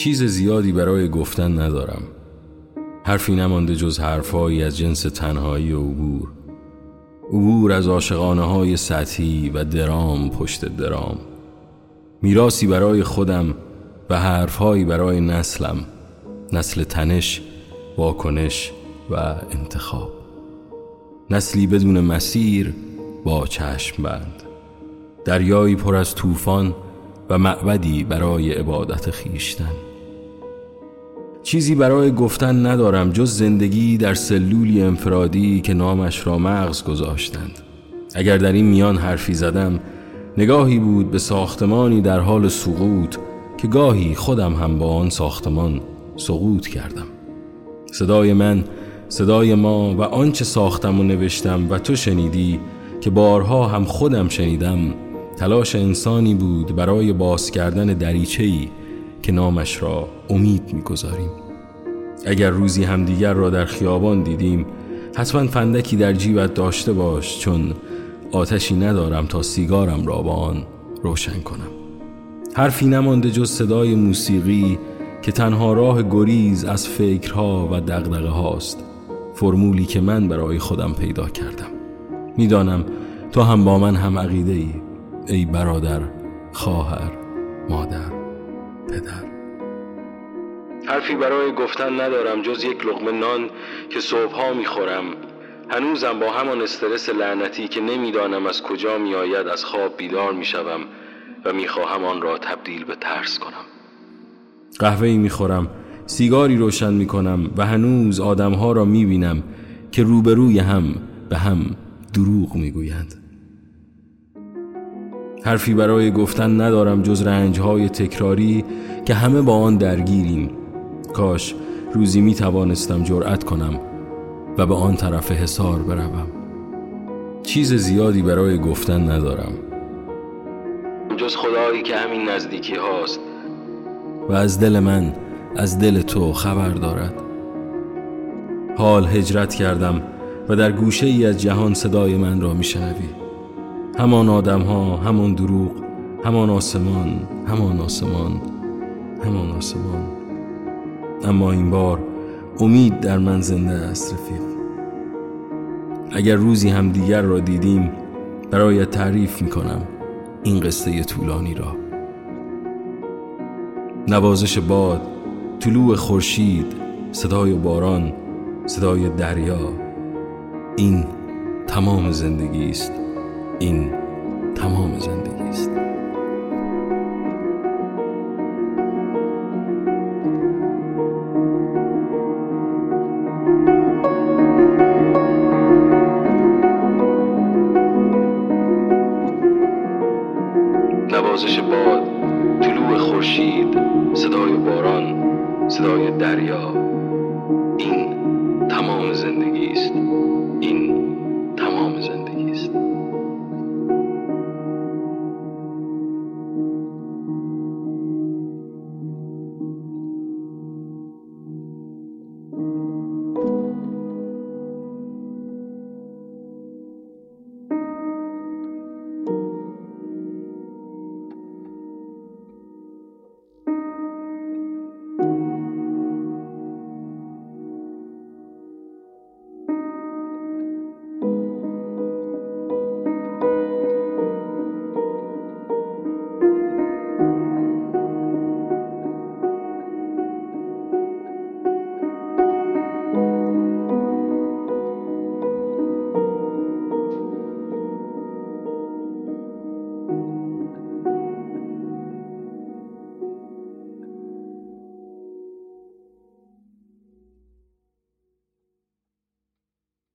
چیز زیادی برای گفتن ندارم. حرفی نمانده جز حرفهایی از جنس تنهایی و عبور. عبور از عاشقانه های سطحی و درام پشت درام. میراسی برای خودم و حرفهایی برای نسلم. نسل تنش واکنش و انتخاب. نسلی بدون مسیر با چشم بند. دریایی پر از طوفان و معبدی برای عبادت خیشتن. چیزی برای گفتن ندارم جز زندگی در سلولی انفرادی که نامش را مغز گذاشتند. اگر در این میان حرفی زدم نگاهی بود به ساختمانی در حال سقوط که گاهی خودم هم با آن ساختمان سقوط کردم. صدای من صدای ما و آنچه ساختم و نوشتم و تو شنیدی که بارها هم خودم شنیدم تلاش انسانی بود برای باز کردن دریچه‌ای که نامش را امید می‌گذاریم. اگر روزی همدیگر را در خیابان دیدیم حتما فندکی در جیبت داشته باش چون آتشی ندارم تا سیگارم را با آن روشن کنم. حرفی نمانده جز صدای موسیقی که تنها راه گریز از فکرها و دقدقه هاست. فرمولی که من برای خودم پیدا کردم. می‌دانم تو هم با من هم عقیده ای ای برادر خواهر مادر. پدر. حرفی برای گفتن ندارم جز یک لقمه نان که صبحها می‌خورم. هنوزم با همان استرس لعنتی که نمی‌دانم از کجا میآید از خواب بیدار می‌شوم و می‌خواهم آن را تبدیل به ترس کنم. قهوه ای می‌خورم سیگاری روشن می‌کنم و هنوز آدمها را می‌بینم که روبروی هم به هم دروغ می‌گویند. حرفی برای گفتن ندارم جز رنجهای تکراری که همه با آن درگیریم. کاش روزی می توانستم جرأت کنم و به آن طرف حسار بروم. چیز زیادی برای گفتن ندارم. جز خدایی که همین نزدیکی هاست. و از دل من از دل تو خبر دارد. حال هجرت کردم و در گوشه ای از جهان صدای من را میشنوی. همان آدم ها همان دروغ همان آسمان همان آسمان همان آسمان. اما این بار امید در من زنده است رفیق. اگر روزی هم دیگر را دیدیم برایت تعریف می کنم این قصه طولانی را. نوازش باد طلوع خورشید صدای باران صدای دریا این تمام زندگی است. این تمام زندگی است. نوازش باد طلوع خورشید صدای باران صدای دریا این تمام زندگی است. این